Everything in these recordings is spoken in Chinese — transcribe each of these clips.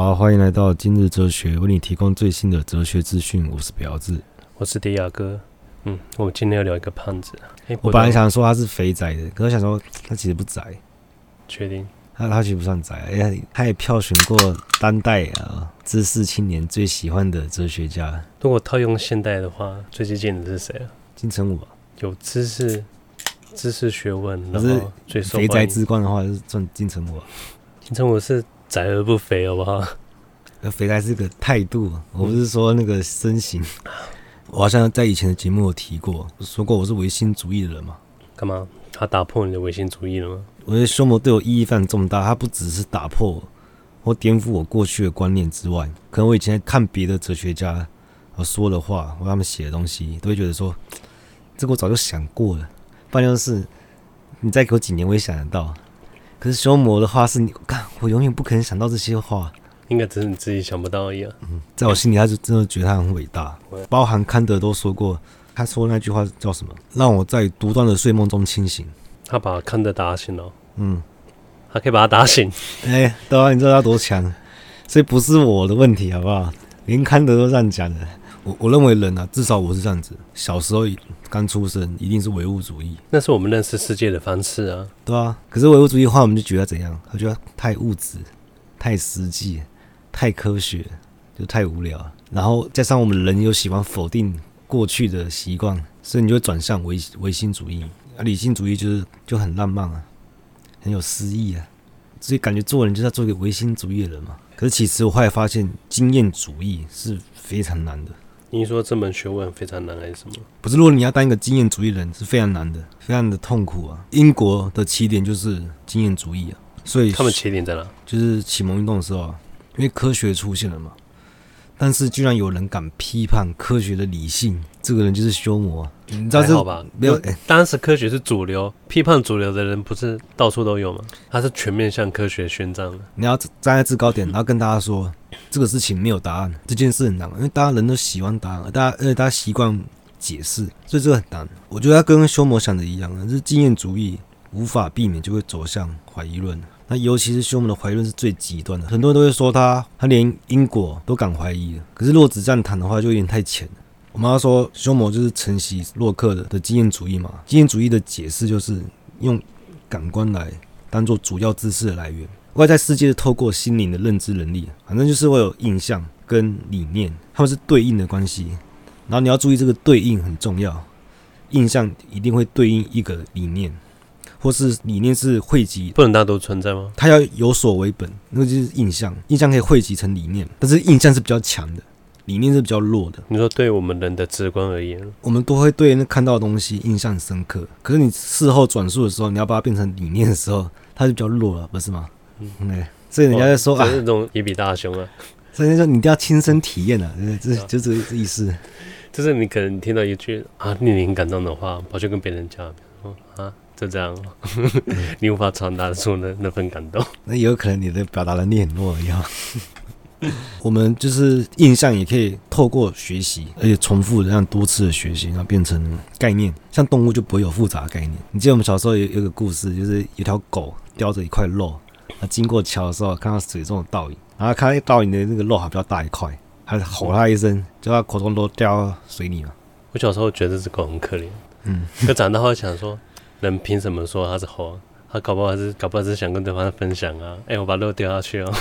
好，欢迎来到今日哲学，为你提供最新的哲学资讯。我是表子，我是迪亚哥。嗯，我们今天要聊一个胖子。我本来想说他是肥宅的，可是想说他其实不宅。确定？他他其实不算宅，哎呀，他也票选过当代啊知识青年最喜欢的哲学家。如果套用现代的话，最接近的是谁啊？金城武吧。有知识、知识学问，然后最肥宅之冠的话，就是算金城武。金城武是宅而不肥，好不好？肥宅是个态度，我不是说那个身形。嗯、我好像在以前的节目有提过，说过我是唯心主义的人嘛。干嘛？他打破你的唯心主义了吗？我觉得修魔对我意义非常重大，他不只是打破或颠覆我过去的观念之外，可能我以前看别的哲学家我说的话，或他们写的东西，都会觉得说。这个我早就想过了，不然就是你再给我几年，我也想得到。可是修魔的话是你看，我永远不可能想到这些话。应该只是你自己想不到而已啊。嗯，在我心里，他就真的觉得他很伟大。包含康德都说过，他说那句话叫什么？让我在独断的睡梦中清醒。他把康德打醒了。嗯，他可以把他打醒。哎，对啊，你知道他多强？所以不是我的问题，好不好？连康德都这样讲的。我我认为人啊，至少我是这样子。小时候刚出生，一定是唯物主义，那是我们认识世界的方式啊。对啊，可是唯物主义的话，我们就觉得怎样？他觉得太物质、太实际、太科学，就太无聊。然后加上我们人又喜欢否定过去的习惯，所以你就会转向唯唯心主义。啊，理性主义就是就很浪漫啊，很有诗意啊。所以感觉做人就是要做一个唯心主义的人嘛。可是其实我后来发现，经验主义是非常难的。你说这门学问非常难还是什么？不是，如果你要当一个经验主义人是非常难的，非常的痛苦啊。英国的起点就是经验主义啊，所以他们起点在哪？就是启蒙运动的时候啊，因为科学出现了嘛。但是居然有人敢批判科学的理性，这个人就是休谟。你知道这好吧？没有，欸、当时科学是主流，批判主流的人不是到处都有吗？他是全面向科学宣战的。你要站在制高点，然后跟大家说这个事情没有答案，这件事很难，因为大家人都喜欢答案，大家而且大家习惯解释，所以这个很难。我觉得他跟休谟想的一样，就是经验主义无法避免就会走向怀疑论。那尤其是休谟的怀疑论是最极端的，很多人都会说他，他连因果都敢怀疑。可是若只这样谈的话，就有点太浅了。我妈说休谟就是承袭洛克的的经验主义嘛，经验主义的解释就是用感官来当做主要知识的来源，外在世界是透过心灵的认知能力，反正就是会有印象跟理念，它们是对应的关系。然后你要注意这个对应很重要，印象一定会对应一个理念。或是理念是汇集，不能大家都存在吗？它要有所为本，那个就是印象，印象可以汇集成理念，但是印象是比较强的，理念是比较弱的。你说对我们人的直观而言，我们都会对那看到的东西印象很深刻，可是你事后转述的时候，你要把它变成理念的时候，它就比较弱了，不是吗？嗯，对，所以人家在说啊，这种也比大凶啊，所以说你一定要亲身体验啊，这就这个意思，就是你可能听到一句啊令你很感动的话，跑去跟别人讲，啊。就这样，你无法传达出那那份感动。那也有可能你的表达能力很弱一样。我们就是印象也可以透过学习，而且重复这样多次的学习，然后变成概念。像动物就不会有复杂的概念。你记得我们小时候有有个故事，就是有条狗叼着一块肉，它经过桥的时候看到水中的倒影，然后看到倒影的那个肉还比较大一块，还吼他一声，就他口中都掉到水里了。我小时候觉得这只狗很可怜，嗯，可长大后想说。人凭什么说它是猴？他搞不好是搞不好是想跟对方分享啊！哎、欸，我把肉丢下去哦。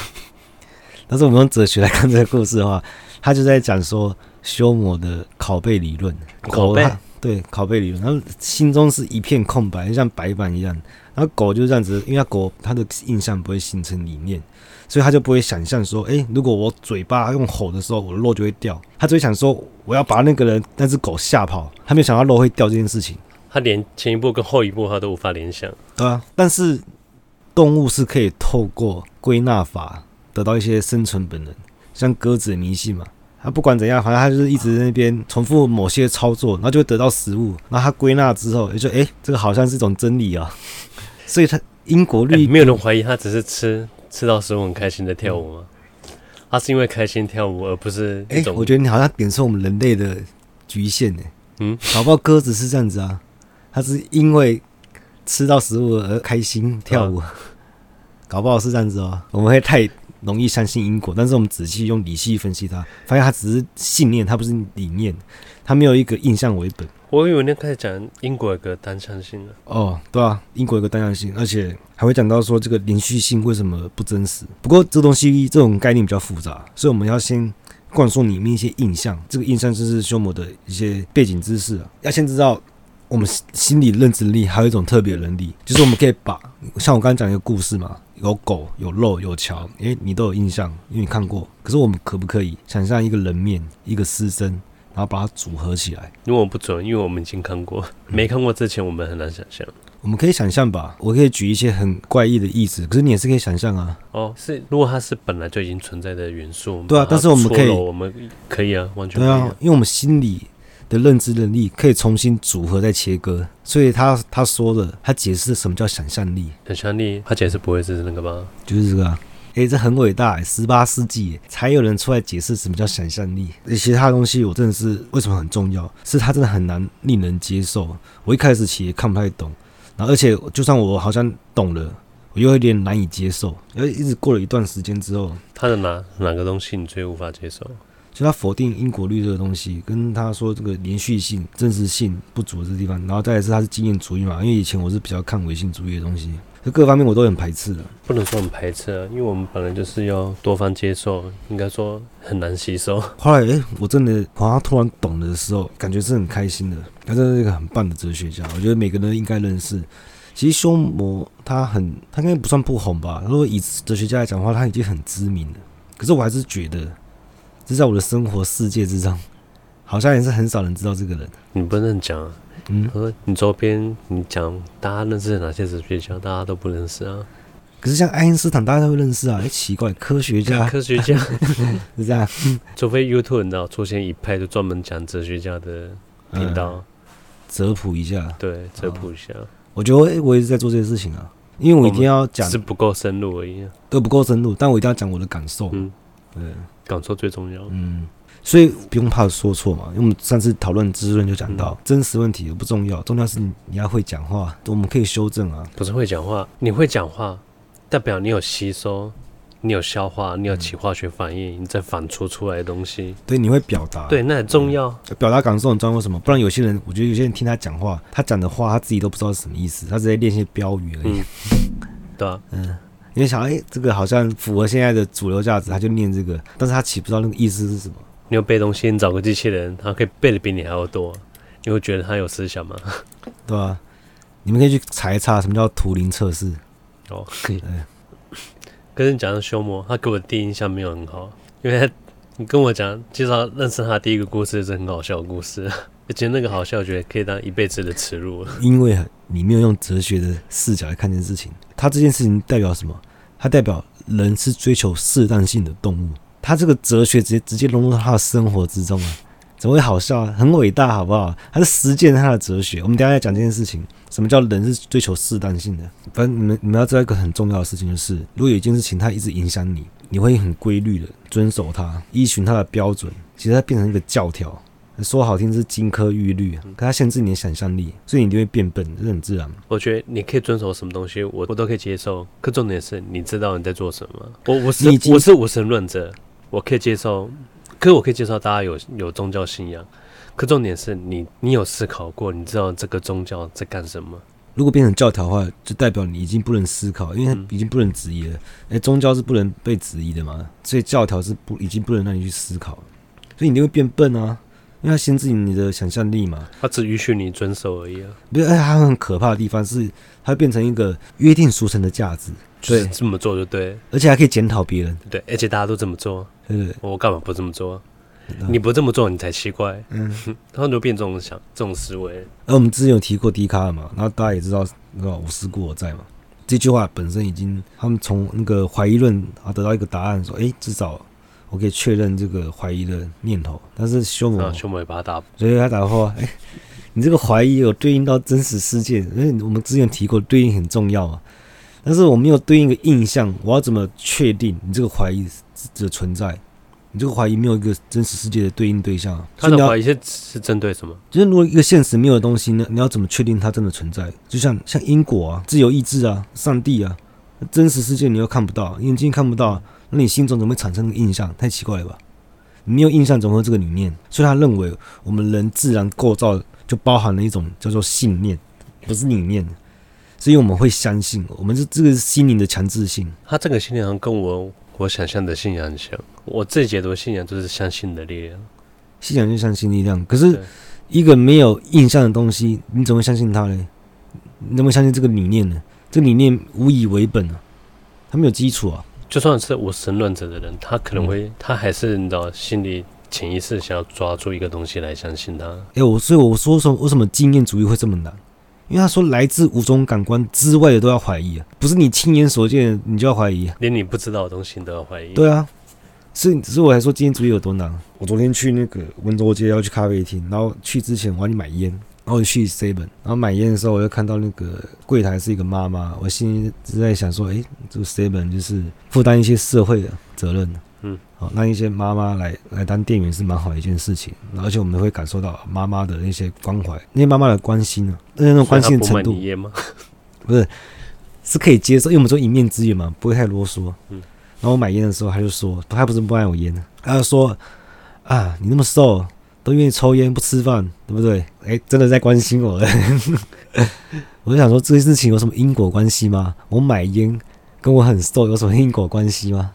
但是我们用哲学来看这个故事的话，他就在讲说修谟的拷贝理论。拷贝对拷贝理论，他心中是一片空白，就像白板一样。然后狗就是这样子，因为他狗它的印象不会形成理念，所以它就不会想象说，哎、欸，如果我嘴巴用吼的时候，我的肉就会掉。它只会想说，我要把那个人那只狗吓跑。他没有想到肉会掉这件事情。他连前一步跟后一步他都无法联想，对啊。但是动物是可以透过归纳法得到一些生存本能，像鸽子的迷信嘛。它不管怎样，反正它就是一直在那边重复某些操作，然后就会得到食物。然后它归纳之后，也就诶，这个好像是一种真理啊。所以他因果律、欸、没有人怀疑他只是吃吃到食物很开心的跳舞吗？他是因为开心跳舞，而不是诶，我觉得你好像贬斥我们人类的局限呢。嗯，搞不好鸽子是这样子啊。它是因为吃到食物而开心跳舞，啊、搞不好是这样子哦。我们会太容易相信因果，但是我们仔细用理性分析它，发现它只是信念，它不是理念，它没有一个印象为本。我以为你开始讲英国有个单向性了。哦，对啊，英国有个单向性，而且还会讲到说这个连续性为什么不真实。不过这东西这种概念比较复杂，所以我们要先灌输里面一些印象。这个印象就是修魔的一些背景知识啊，要先知道我们心理认知力还有一种特别能力，就是我们可以把像我刚刚讲一个故事嘛，有狗、有肉、有桥，诶，你都有印象，因为你看过。可是我们可不可以想象一个人面、一个尸身？然后把它组合起来，因为我不准，因为我们已经看过，没看过之前我们很难想象。我们可以想象吧，我可以举一些很怪异的例子，可是你也是可以想象啊。哦，是，如果它是本来就已经存在的元素，对啊，但是我们可以，我们可以啊，完全可以啊，对啊，因为我们心里的认知能力可以重新组合再切割，所以他他说的，他解释什么叫想象力？想象力，他解释不会是那个吧？就是这个啊。诶、欸，这很伟大！十八世纪才有人出来解释什么叫想象力。其他东西我真的是为什么很重要？是它真的很难令人接受。我一开始其实看不太懂，然后而且就算我好像懂了，我又有点难以接受。因为一直过了一段时间之后，他的哪哪个东西你最无法接受？就他否定因果律这个东西，跟他说这个连续性、真实性不足的这地方，然后再来是他是经验主义嘛？因为以前我是比较看唯心主义的东西。各方面我都很排斥的，不能说很排斥啊，因为我们本来就是要多方接受，应该说很难吸收。后来，哎、欸，我真的好像突然懂了的时候，感觉是很开心的。他真的是一个很棒的哲学家，我觉得每个人应该认识。其实修魔他很，他应该不算不红吧？如果以哲学家来讲的话，他已经很知名了。可是我还是觉得，这在我的生活世界之上，好像也是很少人知道这个人。你不能讲啊。嗯，和你周边你讲大家认识哪些哲学家，大家都不认识啊。可是像爱因斯坦，大家都会认识啊。哎，奇怪，科学家，科学家 是这样。除非 YouTube 你知道出现一派就专门讲哲学家的频道，哲、嗯、普一下。对，哲普一下。我觉得我我一直在做这些事情啊，因为我一定要讲，是不够深入而已，都不够深入，但我一定要讲我的感受。嗯，对，感受最重要。嗯。所以不用怕说错嘛，因为我们上次讨论知识论就讲到，真实问题不重要，重要是你要会讲话，我们可以修正啊。不是会讲话，你会讲话，代表你有吸收，你有消化，你有起化学反应，你再反刍出来的东西。对，你会表达，对，那很重要。表达感受很重要，为什么？不然有些人，我觉得有些人听他讲话，他讲的话他自己都不知道是什么意思，他只在练一些标语而已。嗯，对啊，嗯，因为想，哎，这个好像符合现在的主流价值，他就念这个，但是他岂不知道那个意思是什么？你有背东西，你找个机器人，他可以背的比你还要多，你会觉得他有思想吗？对啊，你们可以去查一查什么叫图灵测试。哦，对。可是你讲的修魔，他给我的第一印象没有很好，因为他你跟我讲介绍认识他第一个故事是很好笑的故事，而且那个好笑，我觉得可以当一辈子的耻辱。因为你没有用哲学的视角来看这件事情，他这件事情代表什么？它代表人是追求适当性的动物。他这个哲学直接直接融入到他的生活之中啊，怎么会好笑啊？很伟大，好不好？他是实践他的哲学。我们等下再讲这件事情，什么叫人是追求适当性的？反正你们你们要知道一个很重要的事情，就是如果有一件事情它一直影响你，你会很规律的遵守它，依循它的标准，其实它变成一个教条。说好听是金科玉律，可它限制你的想象力，所以你就会变笨，这是很自然。我觉得你可以遵守什么东西，我我都可以接受。可重点是你知道你在做什么。我我是我是无神论者。我可以接受，可是我可以接受大家有有宗教信仰，可重点是你你有思考过，你知道这个宗教在干什么？如果变成教条的话，就代表你已经不能思考，因为已经不能质疑了。哎、嗯，宗教是不能被质疑的嘛，所以教条是不已经不能让你去思考，所以你就会变笨啊，因为它限制你的想象力嘛。它只允许你遵守而已啊。不是，而且它很可怕的地方是，它变成一个约定俗成的价值。对，这么做就对，而且还可以检讨别人。对，而且大家都这么做，对对，我干嘛不这么做？你不这么做，你才奇怪。嗯，他们就变这种想，这种思维。而我们之前有提过笛卡尔嘛，然后大家也知道，那个无思故我在嘛，这句话本身已经，他们从那个怀疑论啊得到一个答案，说，哎，至少我可以确认这个怀疑的念头。但是修魔，修魔也把他打，所以他打破，哎，你这个怀疑有对应到真实世界，因为我们之前提过，对应很重要嘛。但是我没有对应一个印象，我要怎么确定你这个怀疑的存在？你这个怀疑没有一个真实世界的对应对象。他的怀疑是是针对什么？就是如果一个现实没有的东西呢，你要怎么确定它真的存在？就像像因果啊、自由意志啊、上帝啊，真实世界你又看不到，眼睛看不到，那你心中怎么会产生印象？太奇怪了吧？你没有印象，怎么会这个理念？所以他认为我们人自然构造就包含了一种叫做信念，不是理念。所以我们会相信，我们是这个心灵的强制性。他这个信念跟我我想象的信仰很像。我自己解读信仰就是相信的力量，信仰就相信力量。可是一个没有印象的东西，你怎么相信它呢？你怎么相信这个理念呢？这个理念无以为本啊，它没有基础啊。就算是无神论者的人，他可能会，嗯、他还是你知道，心里潜意识想要抓住一个东西来相信他。哎、欸，我所以我说说为什么经验主义会这么难？因为他说来自五种感官之外的都要怀疑啊，不是你亲眼所见你就要怀疑，连你不知道的东西你都要怀疑。对啊，所以只是我还说今天主意有多难。我昨天去那个温州街要去咖啡厅，然后去之前我要去买烟。然后去 seven，然后买烟的时候，我就看到那个柜台是一个妈妈，我心里只在想说，哎，这个 seven 就是负担一些社会的责任，嗯，好，让一些妈妈来来当店员是蛮好的一件事情，而且我们会感受到妈妈的那些关怀，那些妈妈的关心啊，那种关心的程度，不是，是可以接受，因为我们说一面之缘嘛，不会太啰嗦，嗯，然后我买烟的时候，他就说，他不是不爱我烟，他就说，啊，你那么瘦。都愿意抽烟不吃饭，对不对？哎，真的在关心我。我就想说，这件事情有什么因果关系吗？我买烟跟我很瘦有什么因果关系吗？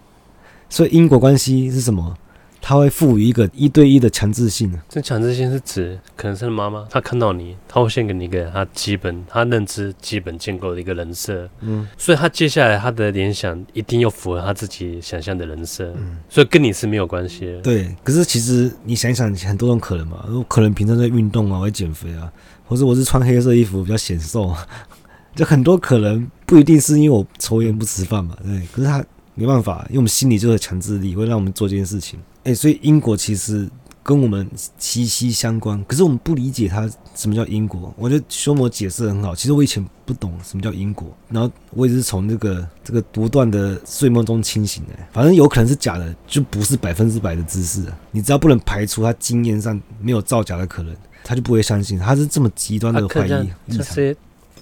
所以因果关系是什么？他会赋予一个一对一的强制性。这强制性是指，可能是妈妈，她看到你，她会先给你一个她基本、她认知基本建构的一个人设。嗯，所以她接下来她的联想一定要符合她自己想象的人设。嗯，所以跟你是没有关系的。对，可是其实你想一想，很多种可能嘛。可能平常在运动啊，或者减肥啊，或者我是穿黑色衣服比较显瘦，就很多可能不一定是因为我抽烟不吃饭嘛。对，可是他没办法，因为我们心里就有强制力，会让我们做这件事情。哎、所以因果其实跟我们息息相关，可是我们不理解它什么叫因果。我觉得修魔解释很好。其实我以前不懂什么叫因果，然后我也是从这个这个不断的睡梦中清醒的。反正有可能是假的，就不是百分之百的知识。你只要不能排除他经验上没有造假的可能，他就不会相信。他是这么极端的怀疑。这些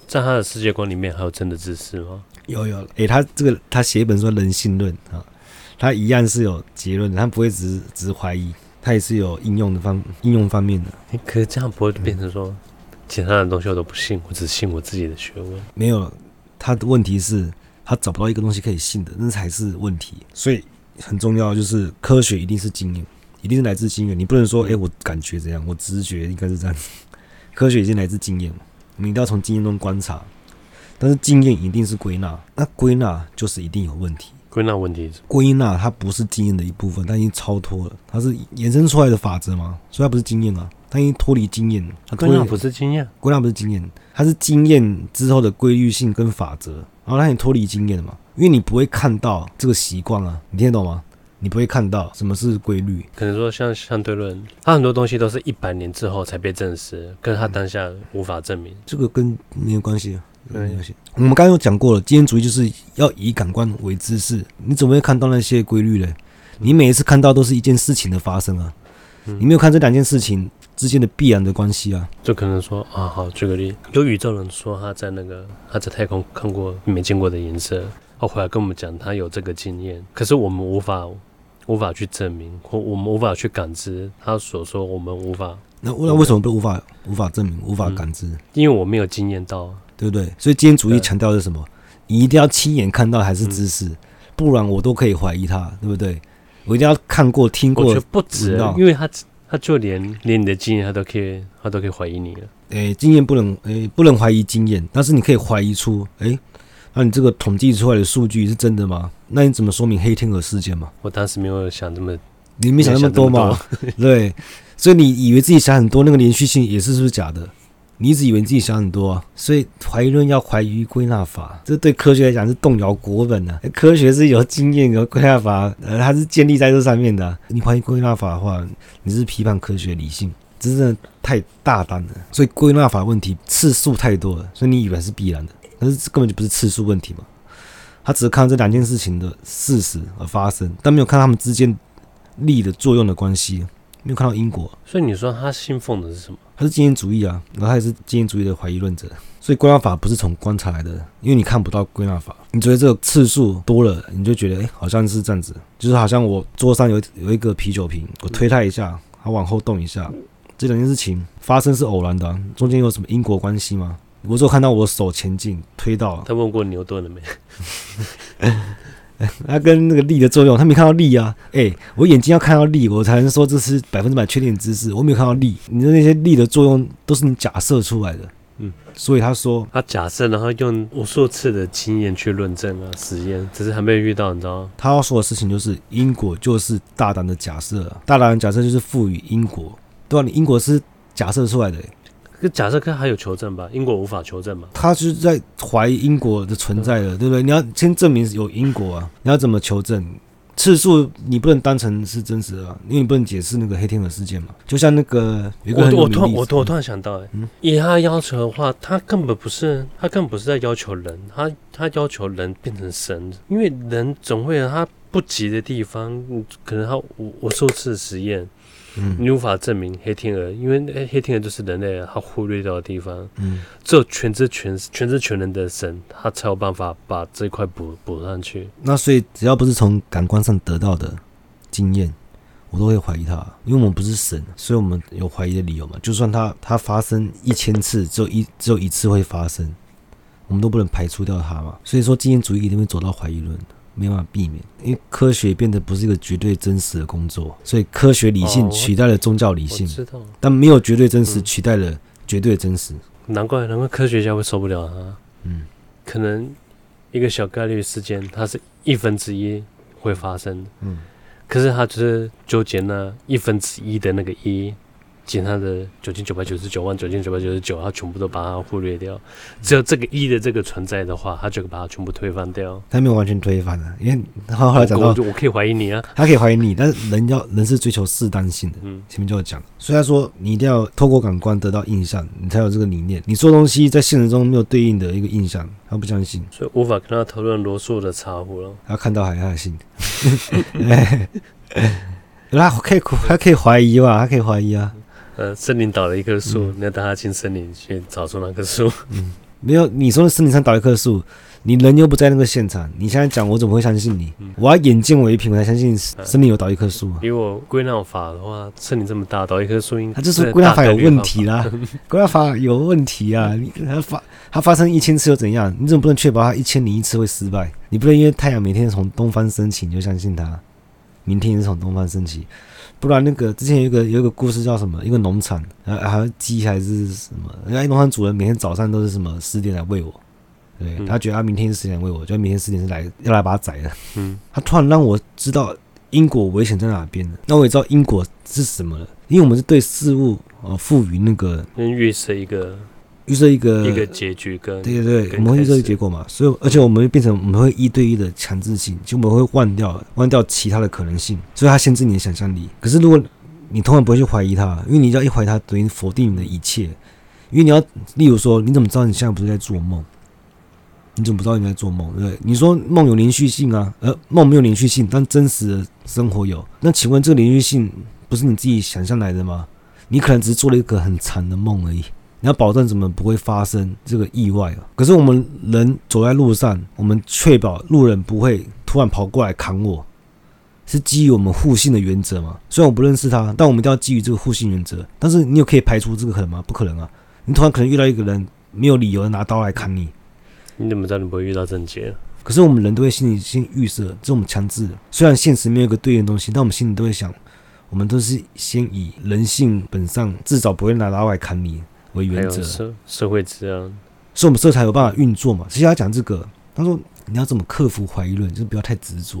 在他的世界观里面还有真的知识吗？有有。诶、欸，他这个他写一本说人性论啊。他一样是有结论的，他不会只是只是怀疑，他也是有应用的方应用方面的。欸、可是这样不会变成说，其他的东西我都不信，我只信我自己的学问。没有，他的问题是，他找不到一个东西可以信的，那才是问题。所以很重要就是科学一定是经验，一定是来自经验。你不能说，哎、欸，我感觉怎样，我直觉应该是这样。科学已经来自经验嘛，我们一定要从经验中观察。但是经验一定是归纳，那归纳就是一定有问题。归纳问题，归纳它不是经验的一部分，它已经超脱了，它是衍生出来的法则嘛，所以它不是经验啊，它已经脱离经验。它归纳不是经验，归纳不是经验，它是经验之后的规律性跟法则，然后它已经脱离经验了嘛，因为你不会看到这个习惯啊，你听得懂吗？你不会看到什么是规律，可能说像相对论，它很多东西都是一百年之后才被证实，跟它当下无法证明，这个跟没有关系啊。对，我们刚刚有讲过了，经验主义就是要以感官为知识，你怎么会看到那些规律呢？你每一次看到都是一件事情的发生啊，你没有看这两件事情之间的必然的关系啊。就可能说啊，好，举个例，有宇宙人说他在那个他在太空看过没见过的颜色，他回来跟我们讲他有这个经验，可是我们无法无法去证明，或我们无法去感知他所说，我们无法。那那为什么都无法无法证明，无法感知？因为我没有经验到。对不对？所以今天主义强调的是什么？你一定要亲眼看到还是知识，不然我都可以怀疑他，对不对？我一定要看过、听过，不止，因为他他就连连你的经验他都可以，他都可以怀疑你了。诶，经验不能诶，不能怀疑经验，但是你可以怀疑出，诶，那你这个统计出来的数据是真的吗？那你怎么说明黑天鹅事件嘛？我当时没有想这么，你没想那么多嘛？对，所以你以为自己想很多，那个连续性也是是不是假的？你一直以为你自己想很多，所以怀疑论要怀疑归纳法，这对科学来讲是动摇国本的、啊。科学是有经验有归纳法，呃，它是建立在这上面的、你怀疑归纳法的话，你是批判科学理性，这真的太大胆了。所以归纳法问题次数太多了，所以你以为是必然的，但是根本就不是次数问题嘛。他只是看这两件事情的事实而发生，但没有看他们之间力的作用的关系。没有看到因果。所以你说他信奉的是什么？他是经验主义啊，然后他也是经验主义的怀疑论者。所以归纳法不是从观察来的，因为你看不到归纳法，你觉得这个次数多了，你就觉得哎、欸，好像是这样子，就是好像我桌上有有一个啤酒瓶，我推它一下，它往后动一下，这两件事情发生是偶然的，中间有什么因果关系吗？我只有看到我手前进推到。他问过牛顿了没？他跟那个力的作用，他没看到力啊！哎、欸，我眼睛要看到力，我才能说这是百分之百确定的知识。我没有看到力，你的那些力的作用都是你假设出来的。嗯，所以他说他假设，然后用无数次的经验去论证啊，实验，只是还没有遇到，你知道吗？他要说的事情就是因果就是大胆的假设，大胆的假设就是赋予因果，对吧、啊？你因果是假设出来的、假设可还有求证吧？英国无法求证嘛？他是在怀疑英国的存在了，对不对？你要先证明有英国啊，你要怎么求证？次数你不能当成是真实的，因为你不能解释那个黑天鹅事件嘛。就像那个有个我我突然我我突然想到、欸，哎、嗯，以他要求的话，他根本不是他根本不是在要求人，他他要求人变成神，因为人总会有他不及的地方，可能他我我受次实验。嗯，你无法证明黑天鹅，因为黑天鹅就是人类他忽略掉的地方。嗯，只有全知全全知全能的神，他才有办法把这块补补上去。那所以只要不是从感官上得到的经验，我都会怀疑他，因为我们不是神，所以我们有怀疑的理由嘛。就算他他发生一千次，只有一只有一次会发生，我们都不能排除掉他嘛。所以说，经验主义一定会走到怀疑论。没办法避免，因为科学变得不是一个绝对真实的工作，所以科学理性取代了宗教理性。哦、但没有绝对真实取代了绝对真实。难怪，难怪科学家会受不了啊。嗯，可能一个小概率事件，它是一分之一会发生。嗯，可是他就是纠结那一分之一的那个一。减他的九千九百九十九万九千九百九十九，他全部都把它忽略掉。只有这个一的这个存在的话，他就把它全部推翻掉。他没有完全推翻啊，因为他后来讲到，我可以怀疑你啊，他可以怀疑你，但是人要人是追求适当性的。嗯，前面就有讲，所以他说你一定要透过感官得到印象，你才有这个理念。你做东西在现实中没有对应的一个印象，他不相信，所以无法跟他讨论罗素的茶壶了。他看到还他信，他可以他可以怀疑吧？他可以怀疑啊。呃，森林倒了一棵树，嗯、你要带他进森林去找出那棵树。嗯，没有，你说森林上倒一棵树，你人又不在那个现场，你现在讲，我怎么会相信你？嗯、我要眼见为凭，我才相信森林有倒一棵树。以我归纳法的话，森林这么大，倒一棵树应该……他就是归纳法有问题啦，归纳法有问题啊！你它发他发生一千次又怎样？你怎么不能确保他一千零一次会失败？你不能因为太阳每天从东方升起，你就相信它明天也是从东方升起？不然那个之前有一个有一个故事叫什么？一个农场，然后还有鸡还是什么？人家农场主人每天早上都是什么十点来喂我，对、嗯、他觉得他明天十点喂我，就明天十点是来要来把它宰的。嗯，他突然让我知道因果危险在哪边了。那我也知道因果是什么了，因为我们是对事物呃赋予那个预设一个。预设一个一个结局跟对对对，我们会预设一个结果嘛，所以而且我们会变成我们会一对一的强制性，就我们会忘掉忘掉其他的可能性，所以它限制你的想象力。可是如果你通常不会去怀疑它，因为你只要一怀疑它，等于否定你的一切。因为你要，例如说，你怎么知道你现在不是在做梦？你怎么不知道你在做梦？对不对？你说梦有连续性啊，呃梦没有连续性，但真实的生活有。那请问这个连续性不是你自己想象来的吗？你可能只是做了一个很长的梦而已。你要保证怎么不会发生这个意外啊？可是我们人走在路上，我们确保路人不会突然跑过来砍我，是基于我们互信的原则嘛？虽然我不认识他，但我们一定要基于这个互信原则。但是你有可以排除这个可能吗？不可能啊！你突然可能遇到一个人没有理由的拿刀来砍你，你怎么知道你不会遇到正解？可是我们人都会心里先预设，这是我们强制的。虽然现实没有一个对应的东西，但我们心里都会想，我们都是先以人性本善，至少不会拿刀来砍你。为原则，社社会治安，所以我们这才有办法运作嘛。其实他讲这个，他说你要怎么克服怀疑论，就是不要太执着。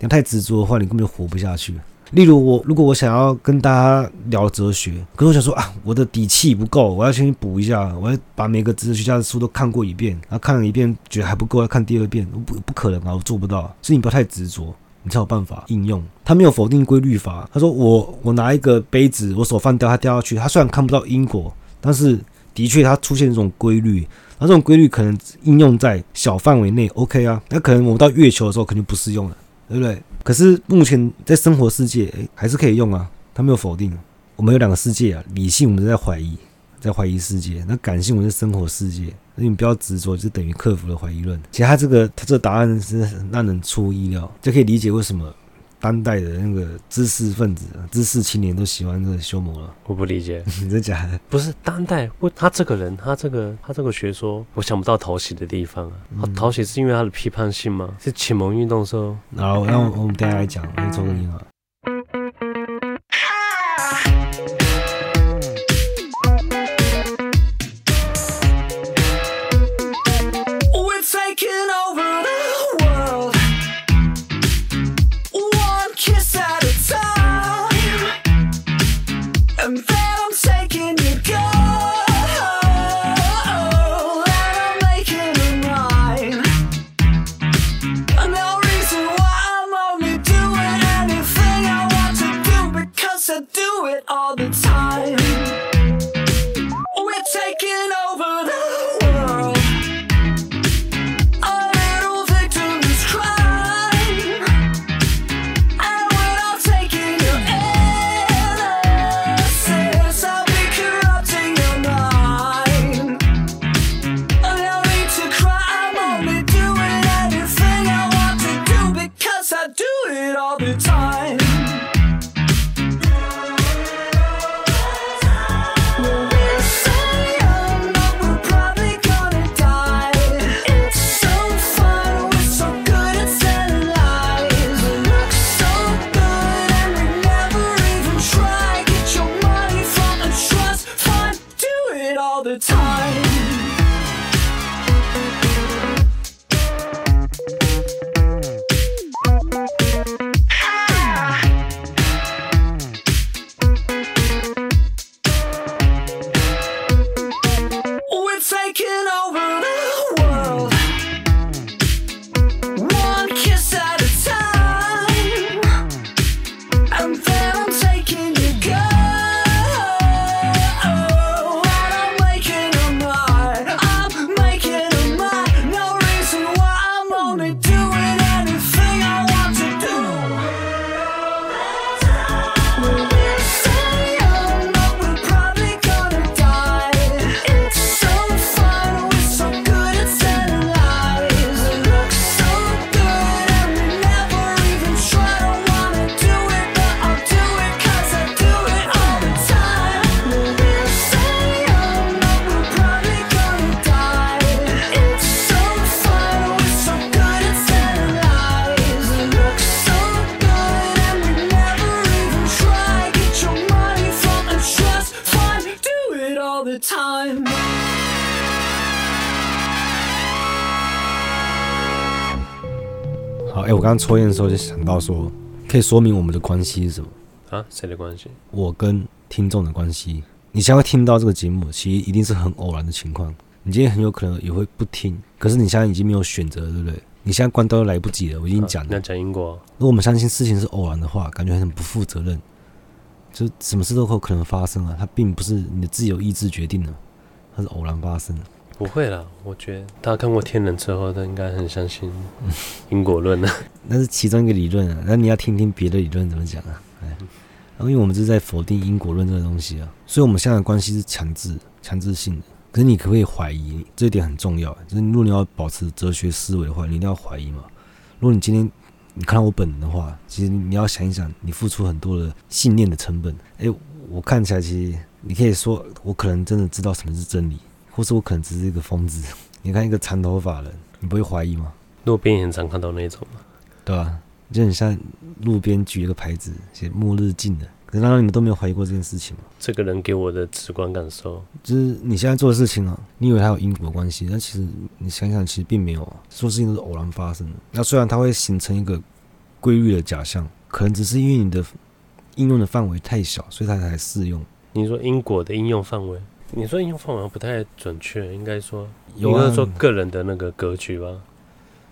你要太执着的话，你根本就活不下去。例如我，如果我想要跟大家聊哲学，可是我想说啊，我的底气不够，我要先补一下，我要把每个哲学家的书都看过一遍，然后看了一遍觉得还不够，要看第二遍，我不不可能啊，我做不到。所以你不要太执着，你才有办法应用。他没有否定规律法，他说我我拿一个杯子，我手放掉，它掉下去，它虽然看不到因果。但是，的确，它出现这种规律，那这种规律可能应用在小范围内，OK 啊？那可能我们到月球的时候，肯定不适用了，对不对？可是目前在生活世界，诶，还是可以用啊。他没有否定。我们有两个世界啊，理性我们在怀疑，在怀疑世界；那感性我们是生活世界。那你不要执着，就等于克服了怀疑论。其实他这个他这个答案是让人出乎意料，就可以理解为什么。当代的那个知识分子、知识青年都喜欢这个修魔了。我不理解，真的假的？不是当代，不，他这个人，他这个，他这个学说，我想不到讨喜的地方啊。他讨喜是因为他的批判性吗？是启蒙运动的时候。然后，那我们等下来讲，我们抽个音啊。好，哎、欸，我刚刚抽烟的时候就想到说，可以说明我们的关系是什么啊？谁的关系？我跟听众的关系。你现在会听到这个节目，其实一定是很偶然的情况。你今天很有可能也会不听，可是你现在已经没有选择，对不对？你现在关掉都来不及了。我已经讲了，那讲因果。如果我们相信事情是偶然的话，感觉很不负责任。就什么事都有可能发生啊，它并不是你的自由意志决定的，它是偶然发生的。不会啦，我觉得大家看过《天人》之后，他应该很相信 因果论的。那是其中一个理论啊，那你要听听别的理论怎么讲啊？哎，然后因为我们是在否定因果论这个东西啊，所以我们现在的关系是强制、强制性的。可是你可不可以怀疑？这一点很重要。就是如果你要保持哲学思维的话，你一定要怀疑嘛。如果你今天你看到我本人的话，其实你要想一想，你付出很多的信念的成本。哎，我看起来其实你可以说，我可能真的知道什么是真理，或是我可能只是一个疯子。你看一个长头发人，你不会怀疑吗？路边也很常看到那种嘛，对吧？就很像路边举一个牌子写“末日近了”，可是难道你们都没有怀疑过这件事情吗？这个人给我的直观感受，就是你现在做的事情啊，你以为它有因果关系，但其实你想想，其实并没有啊。说事情都是偶然发生的。那虽然它会形成一个规律的假象，可能只是因为你的应用的范围太小，所以它才适用。你说因果的应用范围，你说应用范围不太准确，应该说应该说个人的那个格局吧。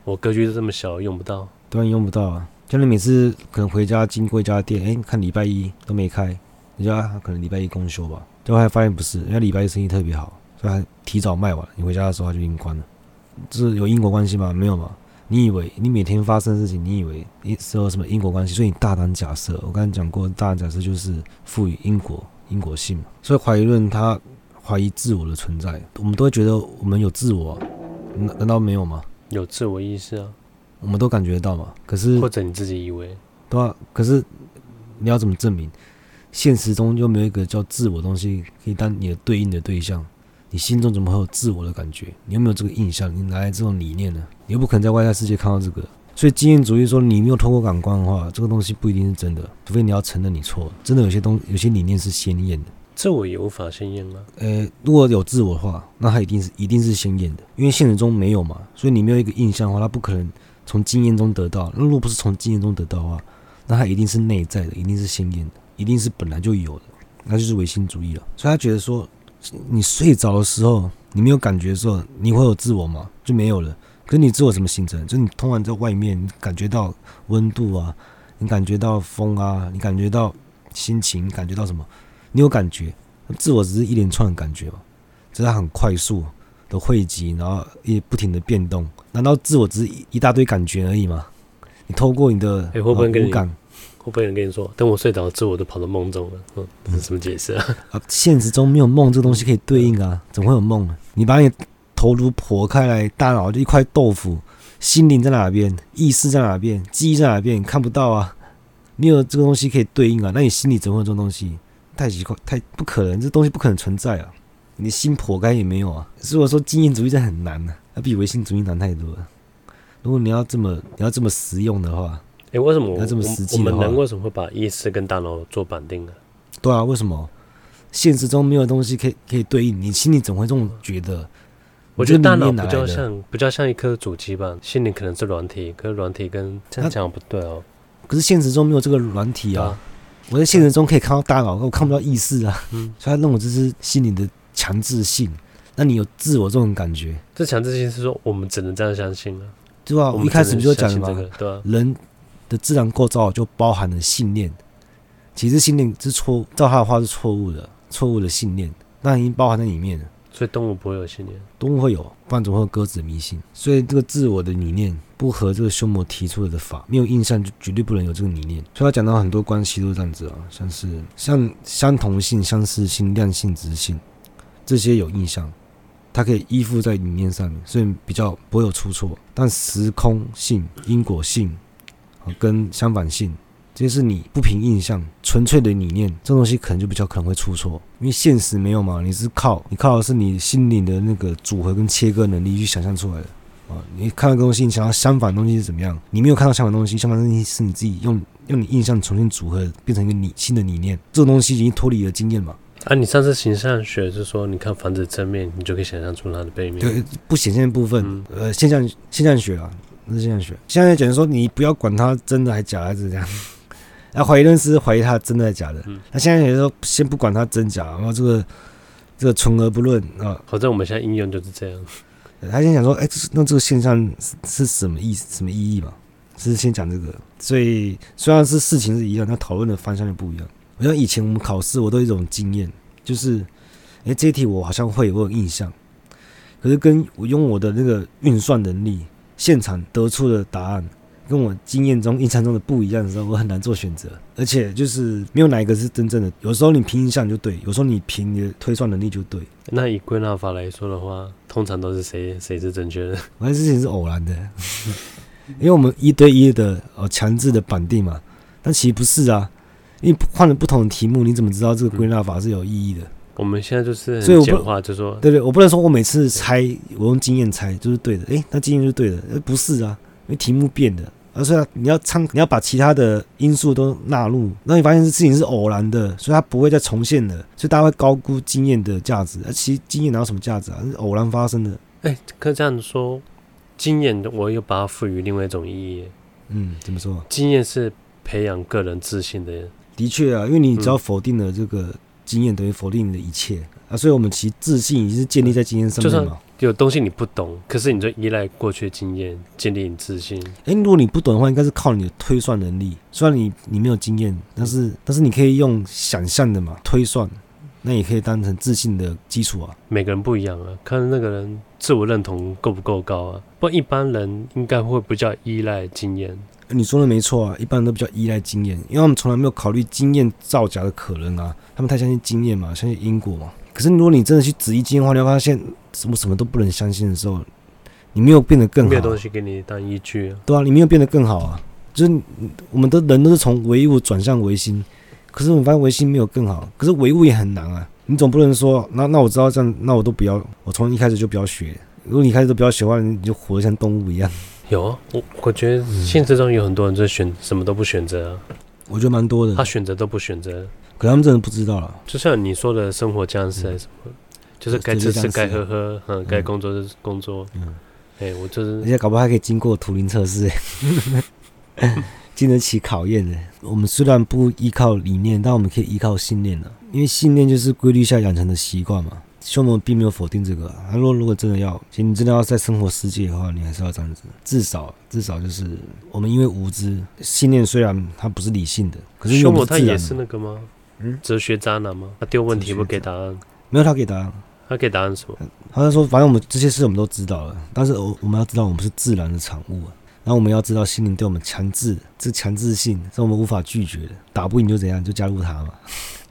我格局是这么小，用不到，当然用不到啊。就你每次可能回家经过一家店，哎、欸，看礼拜一都没开，人家可能礼拜一公休吧，最后还发现不是，人家礼拜一生意特别好，所以还提早卖完。你回家的时候他就已经关了，这是有因果关系吗？没有嘛。你以为你每天发生的事情，你以为你是有什么因果关系，所以你大胆假设。我刚才讲过，大胆假设就是赋予因果因果性嘛。所以怀疑论它怀疑自我的存在，我们都会觉得我们有自我，难难道没有吗？有自我意识啊，我们都感觉得到嘛。可是或者你自己以为，对啊，可是你要怎么证明？现实中又没有一个叫自我的东西可以当你的对应的对象。你心中怎么会有自我的感觉？你有没有这个印象？你哪来这种理念呢？你又不可能在外在世界看到这个。所以经验主义说你没有透过感官的话，这个东西不一定是真的，除非你要承认你错。真的有些东有些理念是鲜艳的，自我也无法鲜艳吗？呃，如果有自我的话，那它一定是一定是鲜艳的，因为现实中没有嘛。所以你没有一个印象的话，它不可能从经验中得到。那如果不是从经验中得到的话，那它一定是内在的，一定是鲜艳的，一定是本来就有的，那就是唯心主义了。所以他觉得说。你睡着的时候，你没有感觉的时候，你会有自我吗？就没有了。可是你自我怎么形成？就是你通常在外面，你感觉到温度啊，你感觉到风啊，你感觉到心情，感觉到什么？你有感觉？自我只是一连串的感觉嘛，只是它很快速的汇集，然后也不停的变动。难道自我只是一大堆感觉而已吗？你透过你的五感。会不能跟你说，等我睡着，自我都跑到梦中了。嗯，这是什么解释啊？啊，现实中没有梦这个东西可以对应啊，怎么会有梦呢？你把你头颅剖开来，大脑就一块豆腐，心灵在哪边？意识在哪边？记忆在哪边？你看不到啊，没有这个东西可以对应啊。那你心里怎么会有这种东西？太奇怪，太不可能，这东西不可能存在啊。你心剖开也没有啊。所以我说经验主义这很难啊，它比唯心主义难太多了。如果你要这么你要这么实用的话。哎，为什么我们我们人为什么会把意识跟大脑做绑定呢？对啊，为什么现实中没有东西可以可以对应？你心里总会这么觉得？我觉得大脑比较像比较像一颗主机吧，心里可能是软体，可是软体跟这样讲不对哦。可是现实中没有这个软体啊，啊我在现实中可以看到大脑，我看不到意识啊。嗯，所以他认为这是心灵的强制性。那你有自我这种感觉？这强制性是说我们只能这样相信啊？对吧？我一开始不就讲了吗？对啊，人。的自然构造就包含了信念，其实信念是错，照他的话是错误的，错误的信念，那已经包含在里面了。所以动物不会有信念，动物会有，不然怎么会有鸽子迷信？所以这个自我的理念不合这个修魔提出的法，没有印象就绝对不能有这个理念。所以他讲到很多关系都是这样子啊，像是像相同性、相似性、量性、质性这些有印象，它可以依附在理念上面，所以比较不会有出错。但时空性、因果性。跟相反性，这些是你不凭印象、纯粹的理念，这东西可能就比较可能会出错，因为现实没有嘛，你是靠你靠的是你心灵的那个组合跟切割能力去想象出来的啊。你看到东西，你想要相反的东西是怎么样？你没有看到相反的东西，相反的东西是你自己用用你印象重新组合，变成一个你新的理念。这种东西已经脱离了经验嘛。啊，你上次形象学是说，你看房子正面，你就可以想象出它的背面。对，不显现的部分，嗯、呃，现象现象学啊。那是现象学，现在讲说你不要管它真的还假的，还是这样。那怀疑论是怀疑它真的还是假的。那现在讲说先不管它真假，然后这个这个存而不论啊。好在我们现在应用就是这样。他先讲说，哎，那这个现象是什么意思？什么意义嘛？是先讲这个。所以虽然是事情是一样，但讨论的方向就不一样。我像以前我们考试，我都有一种经验，就是哎，这一题我好像会我有印象，可是跟我用我的那个运算能力。现场得出的答案跟我经验中、印象中的不一样的时候，我很难做选择，而且就是没有哪一个是真正的。有时候你凭印象就对，有时候你凭你的推算能力就对。那以归纳法来说的话，通常都是谁谁是正确的？我这事情是偶然的，因为我们一对一的哦强制的绑定嘛，但其实不是啊，因为换了不同的题目，你怎么知道这个归纳法是有意义的？我们现在就是很简化，就说对对，我不能说我每次猜，我用经验猜就是对的，诶，那经验就是对的，诶，不是啊，因为题目变的，而是你要参，你要把其他的因素都纳入，那你发现这事情是偶然的，所以它不会再重现的，所以大家会高估经验的价值，而其实经验哪有什么价值啊？是偶然发生的。诶，可以这样说，经验我又把它赋予另外一种意义。嗯，怎么说？经验是培养个人自信的。的确啊，因为你只要否定了这个。经验等于否定你的一切啊，所以我们其实自信已经是建立在经验上面嘛。有东西你不懂，可是你就依赖过去的经验建立你自信。诶，如果你不懂的话，应该是靠你的推算能力。虽然你你没有经验，但是但是你可以用想象的嘛推算，那也可以当成自信的基础啊。每个人不一样啊，看那个人自我认同够不够高啊。不过一般人应该会比较依赖经验。你说的没错啊，一般人都比较依赖经验，因为他们从来没有考虑经验造假的可能啊。他们太相信经验嘛，相信因果嘛。可是如果你真的去质疑经验的话，你会发现什么什么都不能相信的时候，你没有变得更好。没有东西给你当依据啊。对啊，你没有变得更好啊。就是我们的人都是从唯物转向唯心，可是我们发现唯心没有更好。可是唯物也很难啊。你总不能说，那那我知道这样，那我都不要，我从一开始就不要学。如果你开始都不要学的话，你就活得像动物一样。有啊，我我觉得现实中有很多人在选什么都不选择啊，我觉得蛮多的。他选择都不选择，可他们真的不知道了。就像你说的生活僵尸还是什么，就是该吃吃该喝喝，嗯，该工作就工作。嗯，哎，我就是，而且搞不好还可以经过图灵测试，经得起考验的。我们虽然不依靠理念，但我们可以依靠信念的，因为信念就是规律下养成的习惯嘛。修魔并没有否定这个、啊，他说如果真的要，其实你真的要在生活世界的话，你还是要这样子。至少至少就是我们因为无知，信念虽然它不是理性的，可是修魔它也是那个吗？嗯，哲学渣男吗？他丢问题不给答案？没有，他给答案。他给答案什么？他就说，反正我们这些事我们都知道了，但是我我们要知道我们是自然的产物啊，然后我们要知道心灵对我们强制，这强制性是我们无法拒绝的。打不赢就怎样，就加入他嘛。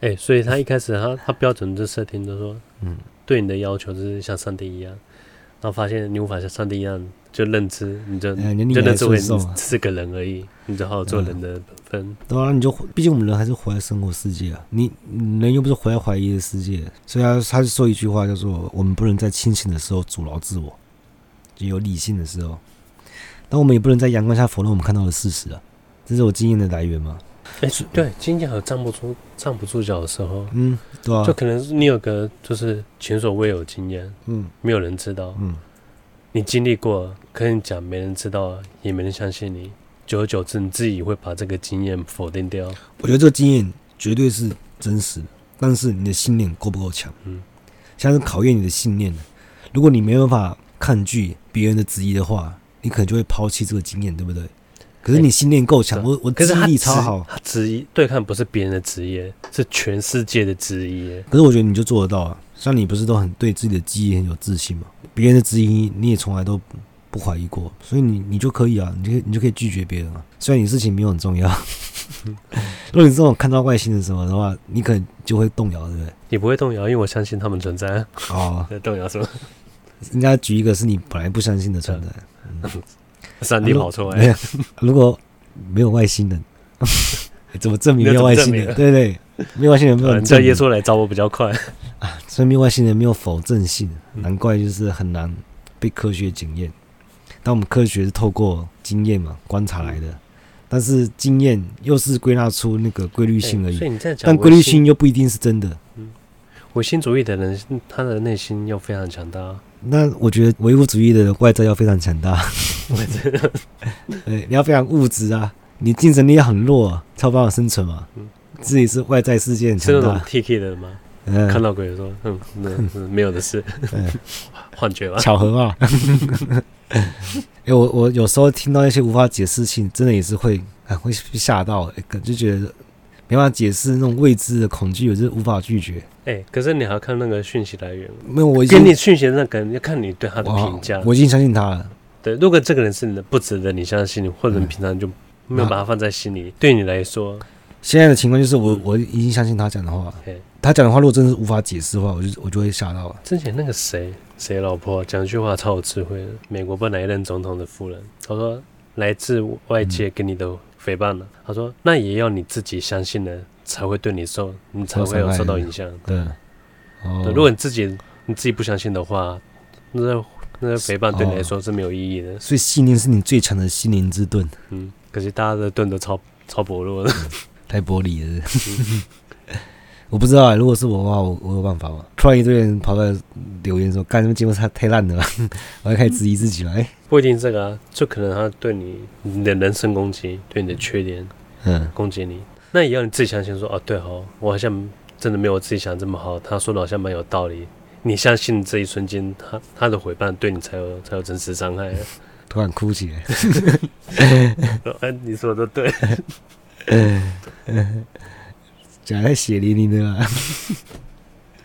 哎、欸，所以他一开始他他标准的设定就说，嗯，对你的要求就是像上帝一样，然后发现你无法像上帝一样就认知，你就、欸、你就认知为你是个人而已，你就好好做人的本分。对啊，你就毕竟我们人还是活在生活世界啊，你人又不是活在怀疑的世界，所以他他就说一句话叫做我们不能在清醒的时候阻挠自我，就有理性的时候，但我们也不能在阳光下否认我们看到的事实啊，这是我经验的来源嘛。哎、欸，对，经验和站不住、站不住脚的时候，嗯，对啊，就可能你有个就是前所未有经验，嗯，没有人知道，嗯，你经历过，可你讲没人知道，也没人相信你，久而久之，你自己会把这个经验否定掉。我觉得这个经验绝对是真实，但是你的信念够不够强？嗯，像是考验你的信念，如果你没办法抗拒别人的质疑的话，你可能就会抛弃这个经验，对不对？可是你信念够强，我我记忆力超好。他质疑对抗不是别人的职业，是全世界的职业。可是我觉得你就做得到啊！像你不是都很对自己的记忆很有自信吗？别人的质疑你也从来都不怀疑过，所以你你就可以啊，你就可以你就可以拒绝别人啊。虽然你事情没有很重要，如果你这种看到外星人什么的话，你可能就会动摇，对不对？你不会动摇，因为我相信他们存在。哦，动摇什么？应该举一个是你本来不相信的存在。嗯上帝跑出来，如果没有外星人，怎么证明没有外星人？对对，没有外星人，没有人叫耶稣来找我比较快啊！所以外星人没有否证性，难怪就是很难被科学检验。但我们科学是透过经验嘛，观察来的，但是经验又是归纳出那个规律性而已。但规律性又不一定是真的。嗯，唯心主义的人，他的内心又非常强大。那我觉得唯物主义的外在要非常强大，对，你要非常物质啊，你精神力要很弱，啊，才有办法生存嘛。嗯自己是外在世界很强大。是那种 T K 的吗？嗯，看到鬼的时候，嗯，那没有的事，幻觉吧？巧合吧？哎、欸，我我有时候听到一些无法解释性，真的也是会啊，会吓到，欸，就觉得。没办法解释那种未知的恐惧，我是无法拒绝。哎、欸，可是你还要看那个讯息来源。没有，我给你讯息那个人要看你对他的评价。我已经相信他了。对，如果这个人是你的不值得你相信，或者你平常就没有把他放在心里，嗯、对你来说，现在的情况就是我我已经相信他讲的话。嗯、他讲的话如果真的是无法解释的话，我就我就会吓到了。之前那个谁谁老婆讲一句话超有智慧的，美国不哪一任总统的夫人，他说来自外界给你的、嗯。诽谤了，他说：“那也要你自己相信了，才会对你受，你才会有受到影响。对，对，如果你自己你自己不相信的话，那那诽谤对你来说是没有意义的。所以信念是你最强的心灵之盾。嗯，可是大家的盾都超超薄弱的，太玻璃了。”我不知道啊，如果是我的话，我我有办法吗？突然一堆人跑来留言说：“干什么节目太太烂了吧？” 我要开始质疑自己了。哎，不一定这个啊，就可能他对你你的人身攻击，对你的缺点，嗯，攻击你，那也要你自己相信说：“哦，对哦，我好像真的没有我自己想的这么好。”他说的好像蛮有道理。你相信这一瞬间，他他的回谤对你才有才有真实伤害。突然哭起来。哎，你说的对。讲在血淋淋的啊，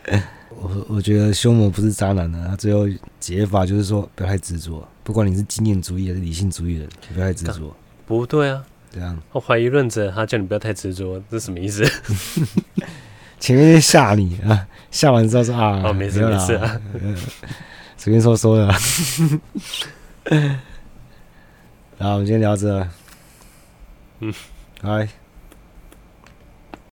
我我觉得凶魔不是渣男的，他最后解法就是说不要太执着，不管你是经验主义还是理性主义的人，不要太执着。不对啊，这样我怀疑论者他叫你不要太执着，这是什么意思？前面吓你啊，吓完之后说啊，哦，没事没事啊，随便说说的。然后，我们今天聊这，嗯，拜。